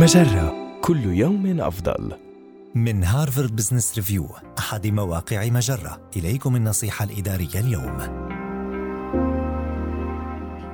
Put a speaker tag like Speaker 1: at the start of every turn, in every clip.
Speaker 1: مجرة. كل يوم أفضل.
Speaker 2: من هارفارد بزنس ريفيو أحد مواقع مجرة. إليكم النصيحة الإدارية اليوم.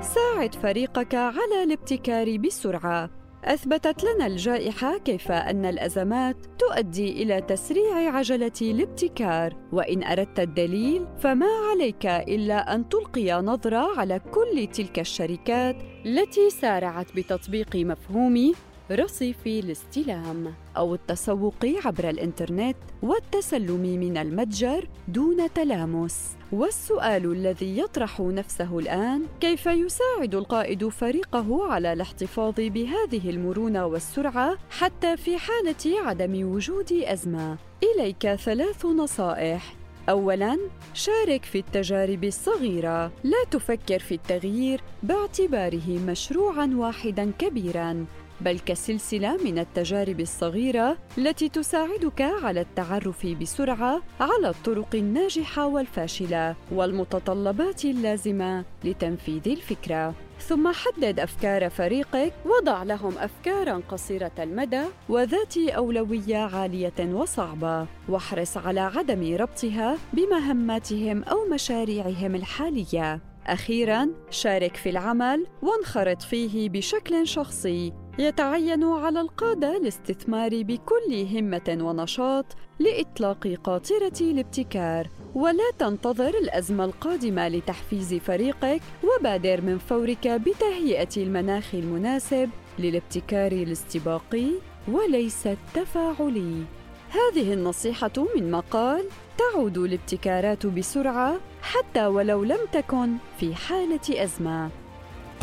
Speaker 3: ساعد فريقك على الابتكار بسرعة. أثبتت لنا الجائحة كيف أن الأزمات تؤدي إلى تسريع عجلة الابتكار، وإن أردت الدليل فما عليك إلا أن تلقي نظرة على كل تلك الشركات التي سارعت بتطبيق مفهوم رصيف الاستلام أو التسوق عبر الإنترنت والتسلم من المتجر دون تلامس. والسؤال الذي يطرح نفسه الآن كيف يساعد القائد فريقه على الاحتفاظ بهذه المرونة والسرعة حتى في حالة عدم وجود أزمة؟ إليك ثلاث نصائح. اولا شارك في التجارب الصغيرة. لا تفكر في التغيير باعتباره مشروعا واحدا كبيرا. بل كسلسلة من التجارب الصغيرة التي تساعدك على التعرف بسرعة على الطرق الناجحة والفاشلة والمتطلبات اللازمة لتنفيذ الفكرة. ثم حدد أفكار فريقك وضع لهم أفكارا قصيرة المدى وذات أولوية عالية وصعبة. واحرص على عدم ربطها بمهماتهم أو مشاريعهم الحالية. أخيرا شارك في العمل وانخرط فيه بشكل شخصي. يتعين على القادة الاستثمار بكل همة ونشاط لإطلاق قاطرة الابتكار، ولا تنتظر الأزمة القادمة لتحفيز فريقك، وبادر من فورك بتهيئة المناخ المناسب للابتكار الاستباقي وليس التفاعلي. هذه النصيحة من مقال تعود الابتكارات بسرعة حتى ولو لم تكن في حالة أزمة.